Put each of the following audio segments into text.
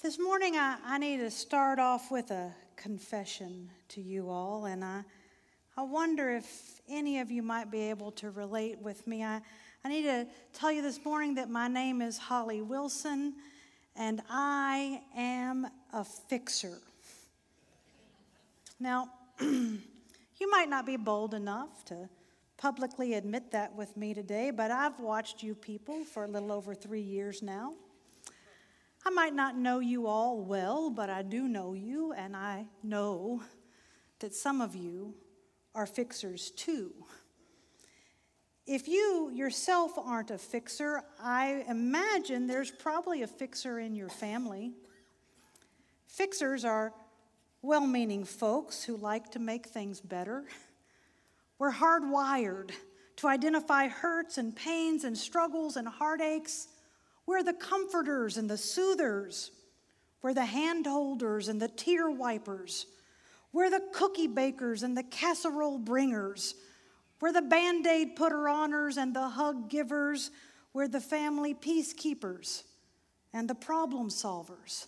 This morning, I, I need to start off with a confession to you all, and I, I wonder if any of you might be able to relate with me. I, I need to tell you this morning that my name is Holly Wilson, and I am a fixer. Now, you might not be bold enough to publicly admit that with me today, but I've watched you people for a little over three years now. I might not know you all well, but I do know you, and I know that some of you are fixers too. If you yourself aren't a fixer, I imagine there's probably a fixer in your family. Fixers are well meaning folks who like to make things better. We're hardwired to identify hurts and pains and struggles and heartaches we're the comforters and the soothers. We're the handholders and the tear wipers. We're the cookie bakers and the casserole bringers. We're the band aid putter oners and the hug givers. We're the family peacekeepers and the problem solvers.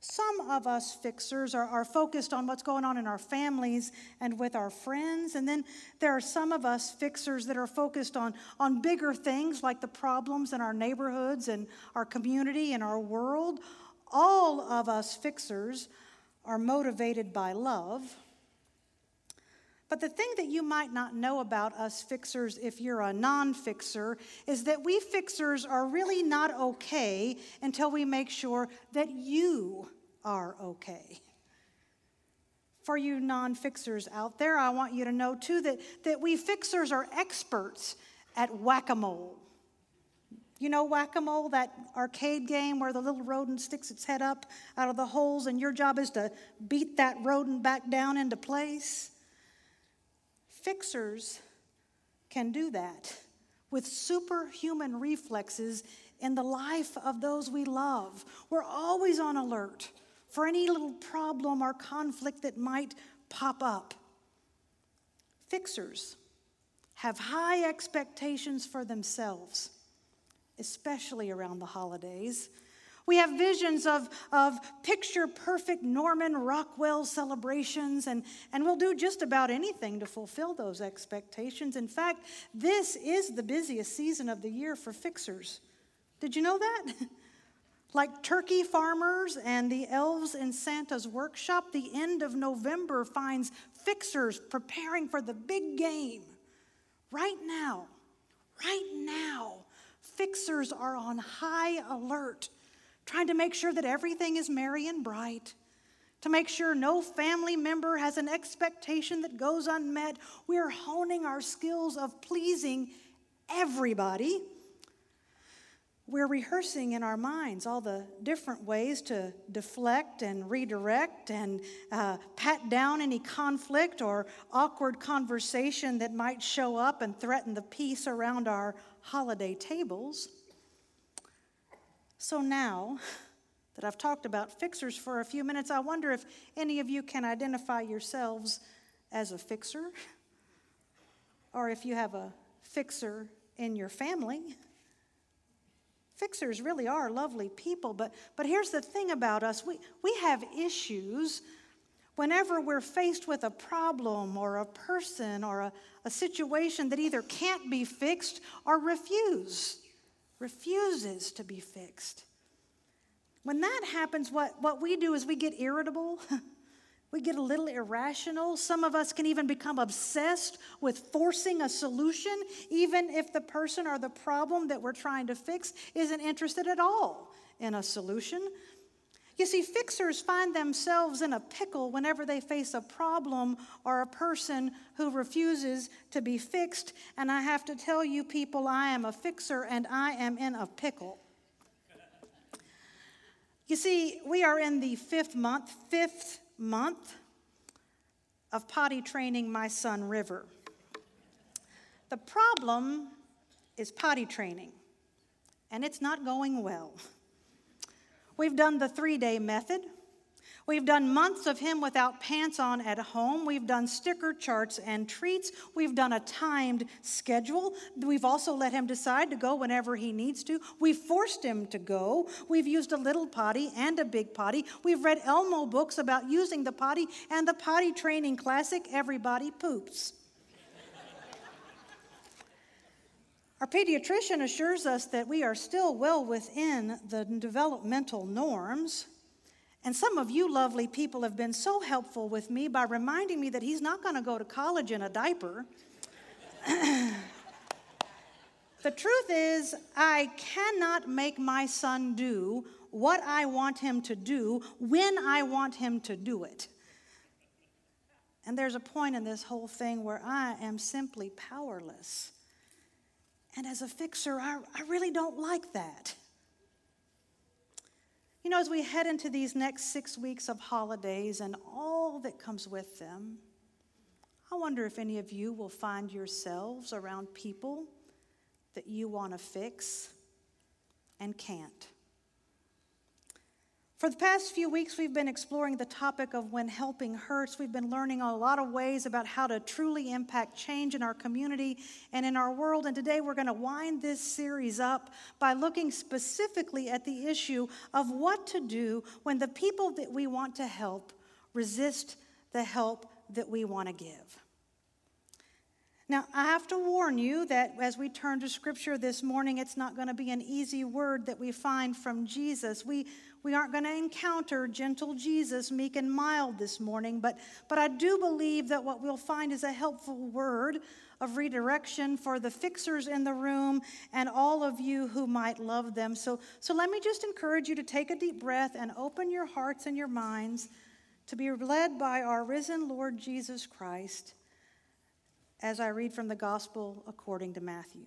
Some of us fixers are, are, focused on what's going on in our families and with our friends. And then there are some of us fixers that are focused on, on bigger things like the problems in our neighborhoods and our community and our world. All of us fixers are motivated by love. But the thing that you might not know about us fixers, if you're a non fixer, is that we fixers are really not okay until we make sure that you are okay. For you non fixers out there, I want you to know too that, that we fixers are experts at whack a mole. You know whack a mole, that arcade game where the little rodent sticks its head up out of the holes, and your job is to beat that rodent back down into place? Fixers can do that with superhuman reflexes in the life of those we love. We're always on alert for any little problem or conflict that might pop up. Fixers have high expectations for themselves, especially around the holidays. We have visions of, of picture perfect Norman Rockwell celebrations, and, and we'll do just about anything to fulfill those expectations. In fact, this is the busiest season of the year for fixers. Did you know that? Like turkey farmers and the elves in Santa's workshop, the end of November finds fixers preparing for the big game. Right now, right now, fixers are on high alert, trying to make sure that everything is merry and bright, to make sure no family member has an expectation that goes unmet. We're honing our skills of pleasing everybody we're rehearsing in our minds all the different ways to deflect and redirect and uh, pat down any conflict or awkward conversation that might show up and threaten the peace around our holiday tables. So now that I've talked about fixers for a few minutes, I wonder if any of you can identify yourselves as a fixer or if you have a fixer in your family. Fixers really are lovely people, but, but here's the thing about us we, we have issues whenever we're faced with a problem or a person or a, a situation that either can't be fixed or refuse, refuses to be fixed. When that happens, what, what we do is we get irritable. We get a little irrational. Some of us can even become obsessed with forcing a solution, even if the person or the problem that we're trying to fix isn't interested at all in a solution. You see, fixers find themselves in a pickle whenever they face a problem or a person who refuses to be fixed. And I have to tell you, people, I am a fixer and I am in a pickle. You see, we are in the fifth month, fifth month of potty training my son River. The problem is potty training, and it's not going well. We've done the three day method. We've done months of him without pants on at home. We've done sticker charts and treats. We've done a timed schedule. We've also let him decide to go whenever he needs to. We've forced him to go. We've used a little potty and a big potty. We've read Elmo books about using the potty and the potty training classic, Everybody Poops. Our pediatrician assures us that we are still well within the developmental norms. And some of you lovely people have been so helpful with me by reminding me that he's not going to go to college in a diaper. the truth is, I cannot make my son do what I want him to do when I want him to do it. And there's a point in this whole thing where I am simply powerless. And as a fixer, I, I really don't like that. You know, as we head into these next six weeks of holidays and all that comes with them, I wonder if any of you will find yourselves around people that you want to fix and can't. For the past few weeks, we've been exploring the topic of when helping hurts. We've been learning a lot of ways about how to truly impact change in our community and in our world. And today we're going to wind this series up by looking specifically at the issue of what to do when the people that we want to help resist the help that we want to give. Now, I have to warn you that as we turn to Scripture this morning, it's not going to be an easy word that we find from Jesus. We we aren't going to encounter gentle Jesus, meek and mild this morning, but, but I do believe that what we'll find is a helpful word of redirection for the fixers in the room and all of you who might love them. So, so let me just encourage you to take a deep breath and open your hearts and your minds to be led by our risen Lord Jesus Christ as I read from the Gospel according to Matthew.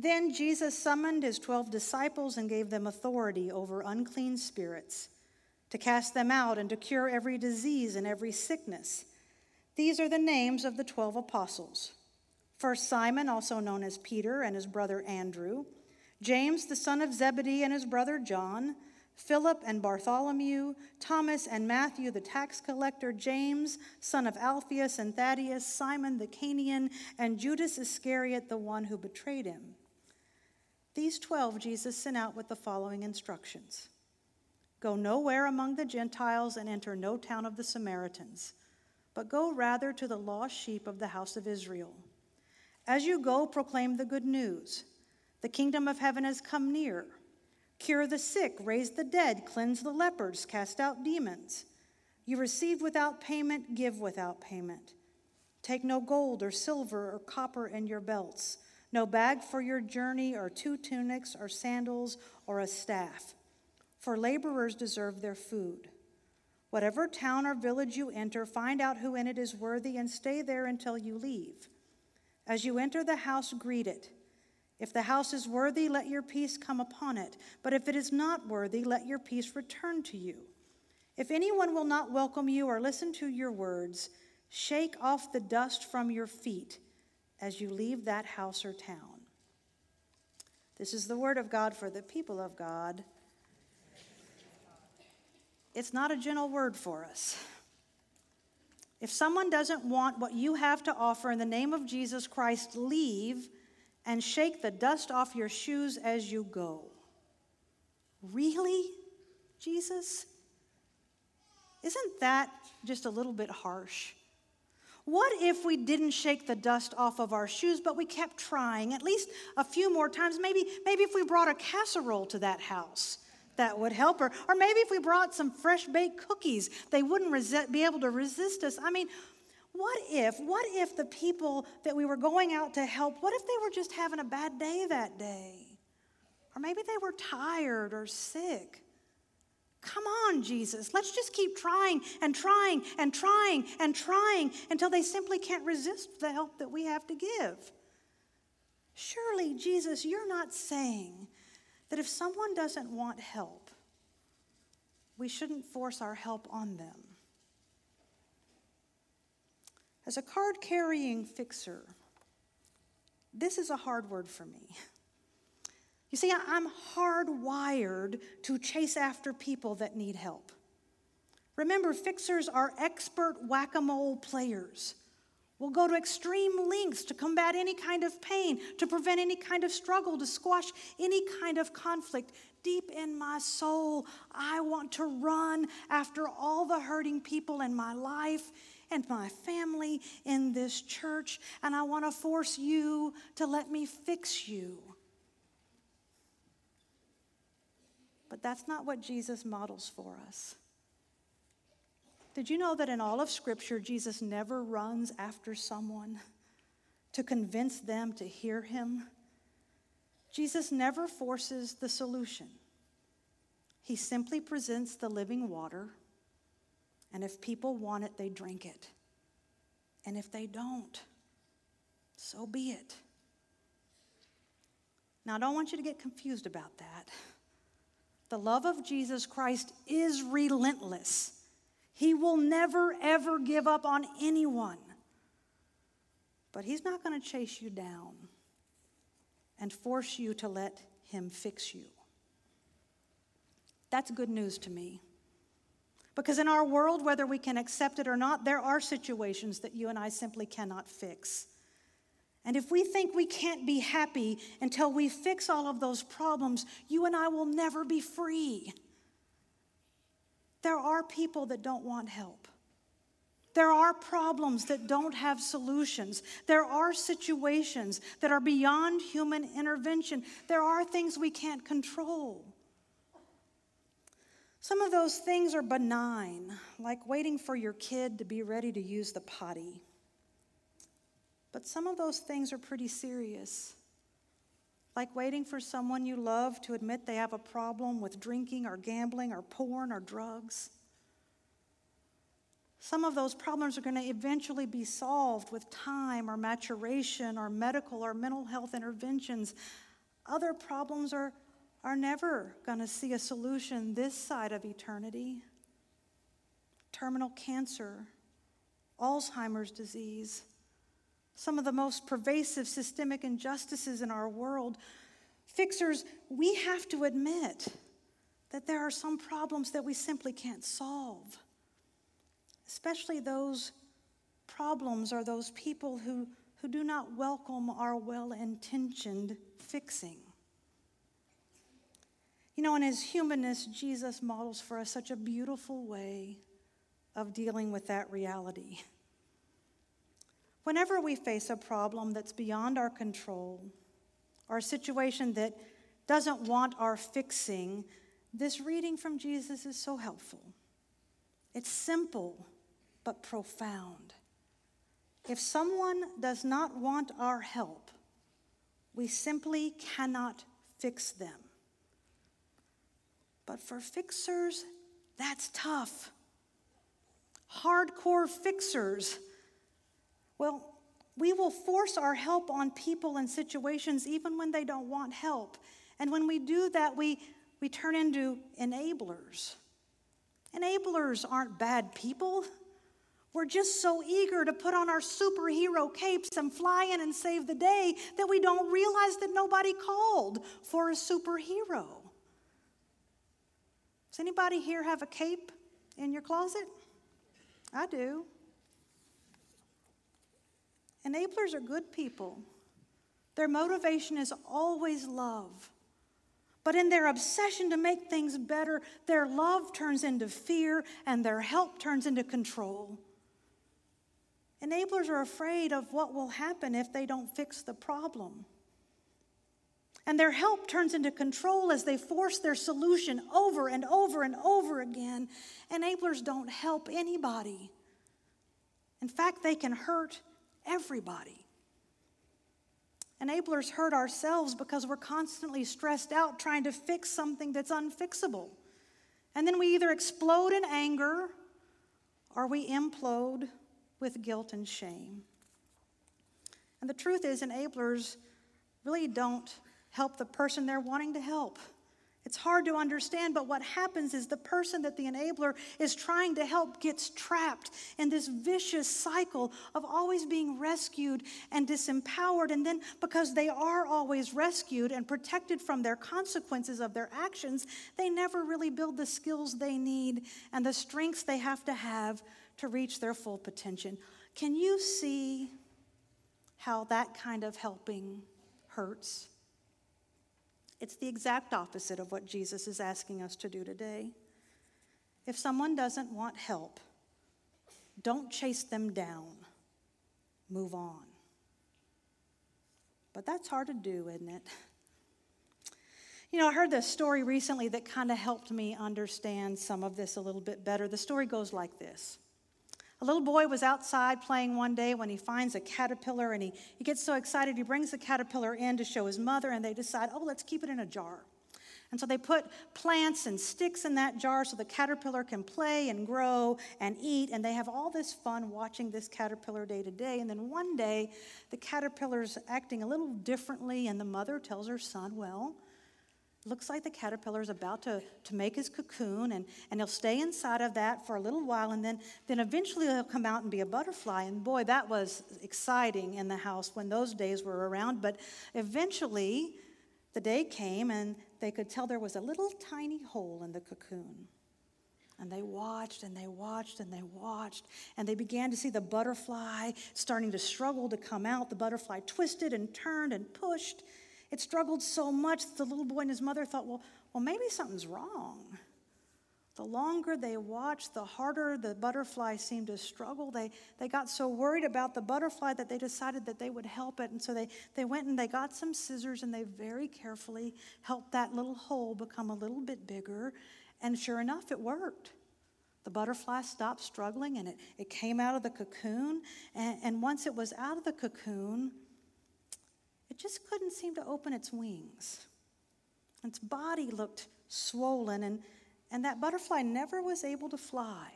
Then Jesus summoned his twelve disciples and gave them authority over unclean spirits to cast them out and to cure every disease and every sickness. These are the names of the twelve apostles. First, Simon, also known as Peter, and his brother Andrew, James, the son of Zebedee, and his brother John, Philip and Bartholomew, Thomas and Matthew, the tax collector, James, son of Alphaeus and Thaddeus, Simon the Cananaean, and Judas Iscariot, the one who betrayed him. These 12 Jesus sent out with the following instructions Go nowhere among the Gentiles and enter no town of the Samaritans, but go rather to the lost sheep of the house of Israel. As you go, proclaim the good news. The kingdom of heaven has come near. Cure the sick, raise the dead, cleanse the lepers, cast out demons. You receive without payment, give without payment. Take no gold or silver or copper in your belts no bag for your journey, or two tunics, or sandals, or a staff. For laborers deserve their food. Whatever town or village you enter, find out who in it is worthy and stay there until you leave. As you enter the house, greet it. If the house is worthy, let your peace come upon it. But if it is not worthy, let your peace return to you. If anyone will not welcome you or listen to your words, shake off the dust from your feet as you leave that house or town. This is the word of God for the people of God. It's not a gentle word for us. If someone doesn't want what you have to offer in the name of Jesus Christ, leave and shake the dust off your shoes as you go. Really, Jesus? Isn't that just a little bit harsh? What if we didn't shake the dust off of our shoes, but we kept trying at least a few more times? Maybe, maybe if we brought a casserole to that house, that would help. her. or maybe if we brought some fresh baked cookies, they wouldn't be able to resist us. I mean, what if, what if the people that we were going out to help, what if they were just having a bad day that day? Or maybe they were tired or sick. Come on, Jesus. Let's just keep trying and trying and trying and trying until they simply can't resist the help that we have to give. Surely, Jesus, you're not saying that if someone doesn't want help, we shouldn't force our help on them. As a card carrying fixer, this is a hard word for me. You see, I'm hardwired to chase after people that need help. Remember, fixers are expert whack a mole players. We'll go to extreme lengths to combat any kind of pain, to prevent any kind of struggle, to squash any kind of conflict. Deep in my soul, I want to run after all the hurting people in my life and my family in this church, and I want to force you to let me fix you. But that's not what Jesus models for us. Did you know that in all of Scripture, Jesus never runs after someone to convince them to hear him? Jesus never forces the solution. He simply presents the living water, and if people want it, they drink it. And if they don't, so be it. Now, I don't want you to get confused about that. The love of Jesus Christ is relentless. He will never, ever give up on anyone. But He's not going to chase you down and force you to let Him fix you. That's good news to me. Because in our world, whether we can accept it or not, there are situations that you and I simply cannot fix. And if we think we can't be happy until we fix all of those problems, you and I will never be free. There are people that don't want help. There are problems that don't have solutions. There are situations that are beyond human intervention. There are things we can't control. Some of those things are benign, like waiting for your kid to be ready to use the potty. But some of those things are pretty serious like waiting for someone you love to admit they have a problem with drinking or gambling or porn or drugs. Some of those problems are going to eventually be solved with time or maturation or medical or mental health interventions. Other problems are, are never going to see a solution this side of eternity. Terminal cancer, Alzheimer's disease, some of the most pervasive systemic injustices in our world, fixers, we have to admit that there are some problems that we simply can't solve. Especially those problems are those people who, who do not welcome our well intentioned fixing. You know, in his humanness, Jesus models for us such a beautiful way of dealing with that reality. Whenever we face a problem that's beyond our control, or a situation that doesn't want our fixing, this reading from Jesus is so helpful. It's simple, but profound. If someone does not want our help, we simply cannot fix them. But for fixers, that's tough. Hardcore fixers well, we will force our help on people and situations even when they don't want help. And when we do that, we, we turn into enablers. Enablers aren't bad people. We're just so eager to put on our superhero capes and fly in and save the day that we don't realize that nobody called for a superhero. Does anybody here have a cape in your closet? I do. Enablers are good people. Their motivation is always love. But in their obsession to make things better, their love turns into fear and their help turns into control. Enablers are afraid of what will happen if they don't fix the problem. And their help turns into control as they force their solution over and over and over again. Enablers don't help anybody. In fact, they can hurt everybody. Enablers hurt ourselves because we're constantly stressed out trying to fix something that's unfixable. And then we either explode in anger or we implode with guilt and shame. And the truth is, enablers really don't help the person they're wanting to help. It's hard to understand, but what happens is the person that the enabler is trying to help gets trapped in this vicious cycle of always being rescued and disempowered. And then, because they are always rescued and protected from their consequences of their actions, they never really build the skills they need and the strengths they have to have to reach their full potential. Can you see how that kind of helping hurts? It's the exact opposite of what Jesus is asking us to do today. If someone doesn't want help, don't chase them down, move on. But that's hard to do, isn't it? You know, I heard this story recently that kind of helped me understand some of this a little bit better. The story goes like this a little boy was outside playing one day when he finds a caterpillar and he, he gets so excited he brings the caterpillar in to show his mother and they decide, oh, let's keep it in a jar. And so they put plants and sticks in that jar so the caterpillar can play and grow and eat. And they have all this fun watching this caterpillar day to day. And then one day, the caterpillar's acting a little differently, and the mother tells her son, Well, looks like the caterpillar is about to, to make his cocoon and, and he'll stay inside of that for a little while and then, then eventually he'll come out and be a butterfly. And boy that was exciting in the house when those days were around. But eventually the day came and they could tell there was a little tiny hole in the cocoon. And they watched and they watched and they watched and they began to see the butterfly starting to struggle to come out. The butterfly twisted and turned and pushed it struggled so much that the little boy and his mother thought, well, well, maybe something's wrong. The longer they watched, the harder the butterfly seemed to struggle. They, they got so worried about the butterfly that they decided that they would help it. And so they, they went and they got some scissors and they very carefully helped that little hole become a little bit bigger. And sure enough, it worked. The butterfly stopped struggling and it, it came out of the cocoon. And, and once it was out of the cocoon, just couldn't seem to open its wings. Its body looked swollen, and, and that butterfly never was able to fly.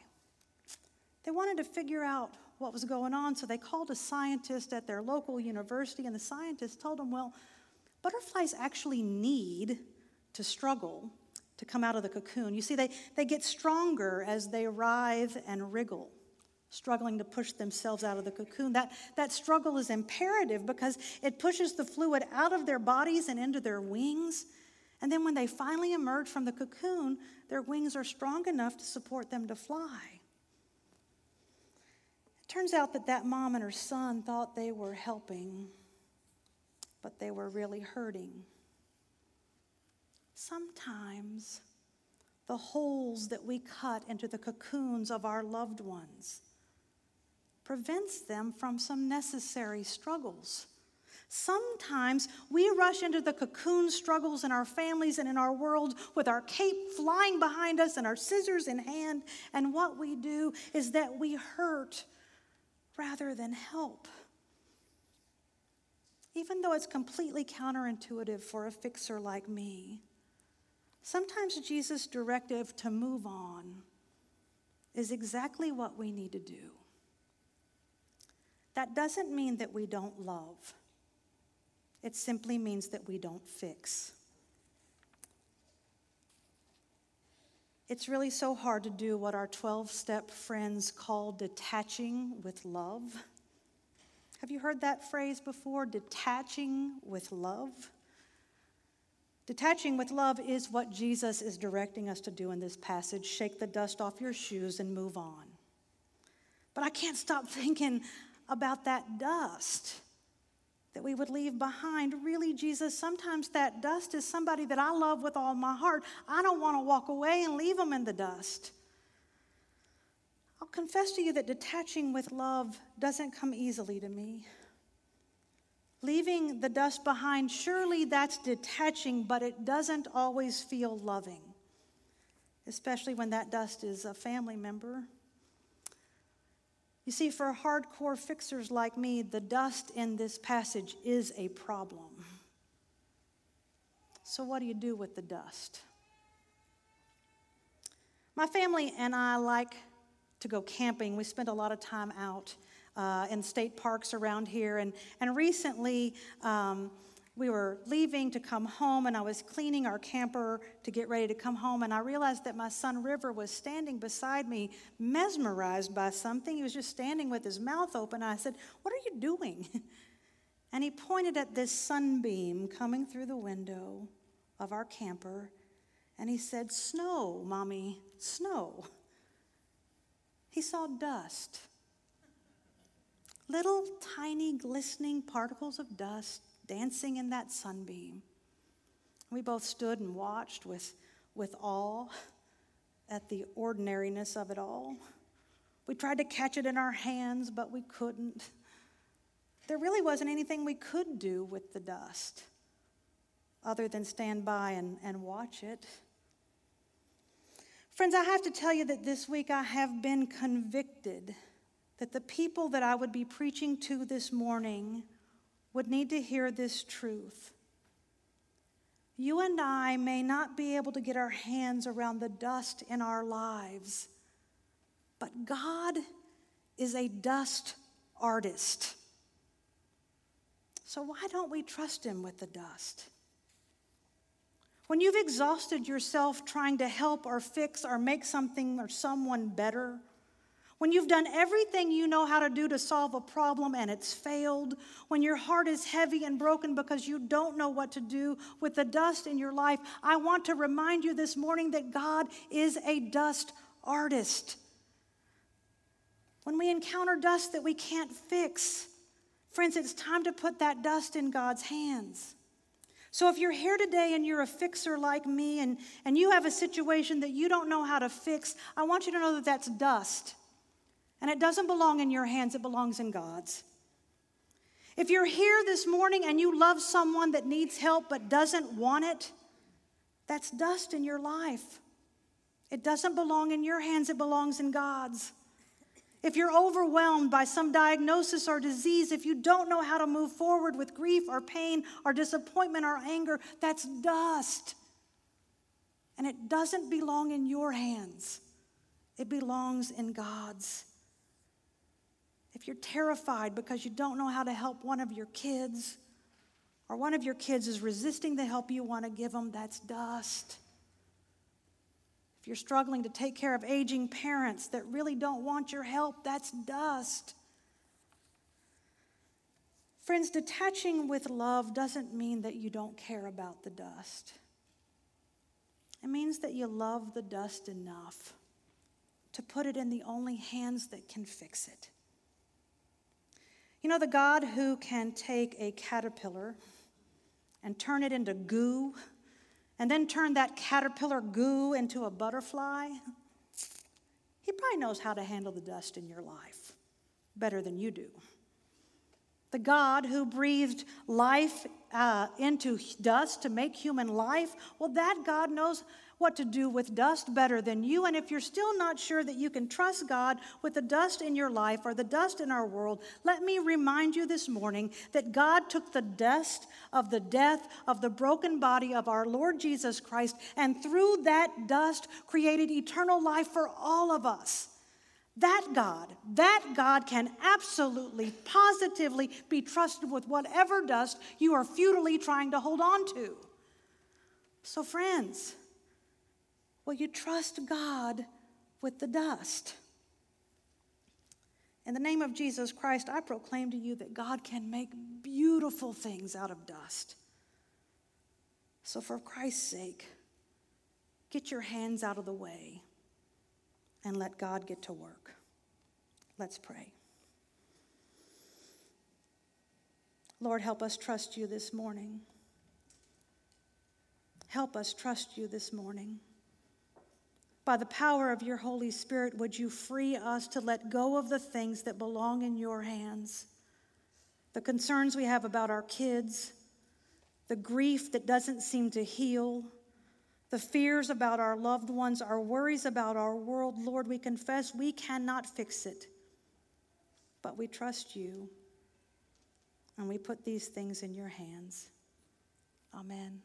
They wanted to figure out what was going on, so they called a scientist at their local university, and the scientist told them, Well, butterflies actually need to struggle to come out of the cocoon. You see, they, they get stronger as they writhe and wriggle struggling to push themselves out of the cocoon. That, that struggle is imperative because it pushes the fluid out of their bodies and into their wings. And then when they finally emerge from the cocoon, their wings are strong enough to support them to fly. It turns out that that mom and her son thought they were helping, but they were really hurting. Sometimes the holes that we cut into the cocoons of our loved ones prevents them from some necessary struggles. Sometimes we rush into the cocoon struggles in our families and in our world with our cape flying behind us and our scissors in hand, and what we do is that we hurt rather than help. Even though it's completely counterintuitive for a fixer like me, sometimes Jesus' directive to move on is exactly what we need to do. That doesn't mean that we don't love, it simply means that we don't fix. It's really so hard to do what our 12 step friends call detaching with love. Have you heard that phrase before? Detaching with love? Detaching with love is what Jesus is directing us to do in this passage shake the dust off your shoes and move on. But I can't stop thinking about that dust that we would leave behind. Really, Jesus, sometimes that dust is somebody that I love with all my heart. I don't want to walk away and leave them in the dust. I'll confess to you that detaching with love doesn't come easily to me. Leaving the dust behind, surely that's detaching, but it doesn't always feel loving, especially when that dust is a family member you see, for hardcore fixers like me, the dust in this passage is a problem. So, what do you do with the dust? My family and I like to go camping. We spend a lot of time out uh, in state parks around here. And, and recently, um, we were leaving to come home, and I was cleaning our camper to get ready to come home, and I realized that my son River was standing beside me, mesmerized by something. He was just standing with his mouth open. I said, What are you doing? And he pointed at this sunbeam coming through the window of our camper, and he said, Snow, mommy, snow. He saw dust. Little tiny glistening particles of dust dancing in that sunbeam. We both stood and watched with, with awe at the ordinariness of it all. We tried to catch it in our hands, but we couldn't. There really wasn't anything we could do with the dust other than stand by and, and watch it. Friends, I have to tell you that this week I have been convicted that the people that I would be preaching to this morning would need to hear this truth. You and I may not be able to get our hands around the dust in our lives, but God is a dust artist. So why don't we trust Him with the dust? When you've exhausted yourself trying to help or fix or make something or someone better, when you've done everything you know how to do to solve a problem and it's failed, when your heart is heavy and broken because you don't know what to do with the dust in your life, I want to remind you this morning that God is a dust artist. When we encounter dust that we can't fix, friends, it's time to put that dust in God's hands. So if you're here today and you're a fixer like me and, and you have a situation that you don't know how to fix, I want you to know that that's dust. And it doesn't belong in your hands, it belongs in God's. If you're here this morning and you love someone that needs help but doesn't want it, that's dust in your life. It doesn't belong in your hands, it belongs in God's. If you're overwhelmed by some diagnosis or disease, if you don't know how to move forward with grief or pain or disappointment or anger, that's dust. And it doesn't belong in your hands, it belongs in God's. If you're terrified because you don't know how to help one of your kids, or one of your kids is resisting the help you want to give them, that's dust. If you're struggling to take care of aging parents that really don't want your help, that's dust. Friends, detaching with love doesn't mean that you don't care about the dust. It means that you love the dust enough to put it in the only hands that can fix it. You know, the God who can take a caterpillar and turn it into goo, and then turn that caterpillar goo into a butterfly, he probably knows how to handle the dust in your life better than you do. The God who breathed life uh, into dust to make human life, well, that God knows what to do with dust better than you. And if you're still not sure that you can trust God with the dust in your life or the dust in our world, let me remind you this morning that God took the dust of the death of the broken body of our Lord Jesus Christ and through that dust created eternal life for all of us. That God, that God can absolutely, positively be trusted with whatever dust you are futilely trying to hold on to. So, friends, Will you trust God with the dust? In the name of Jesus Christ, I proclaim to you that God can make beautiful things out of dust. So, for Christ's sake, get your hands out of the way and let God get to work. Let's pray. Lord, help us trust you this morning. Help us trust you this morning. By the power of your Holy Spirit, would you free us to let go of the things that belong in your hands? The concerns we have about our kids, the grief that doesn't seem to heal, the fears about our loved ones, our worries about our world. Lord, we confess we cannot fix it, but we trust you and we put these things in your hands. Amen.